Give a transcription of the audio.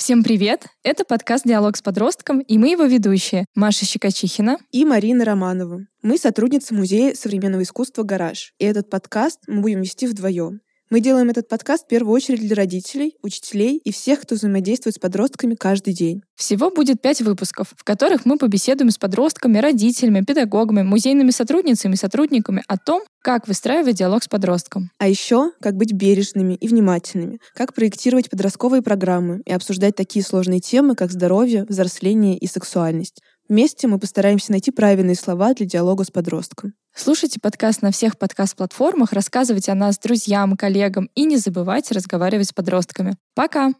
Всем привет! Это подкаст «Диалог с подростком» и мы его ведущие Маша Щекочихина и Марина Романова. Мы сотрудницы Музея современного искусства «Гараж». И этот подкаст мы будем вести вдвоем. Мы делаем этот подкаст в первую очередь для родителей, учителей и всех, кто взаимодействует с подростками каждый день. Всего будет пять выпусков, в которых мы побеседуем с подростками, родителями, педагогами, музейными сотрудницами и сотрудниками о том, как выстраивать диалог с подростком. А еще, как быть бережными и внимательными, как проектировать подростковые программы и обсуждать такие сложные темы, как здоровье, взросление и сексуальность. Вместе мы постараемся найти правильные слова для диалога с подростком. Слушайте подкаст на всех подкаст-платформах, рассказывайте о нас друзьям, коллегам и не забывайте разговаривать с подростками. Пока!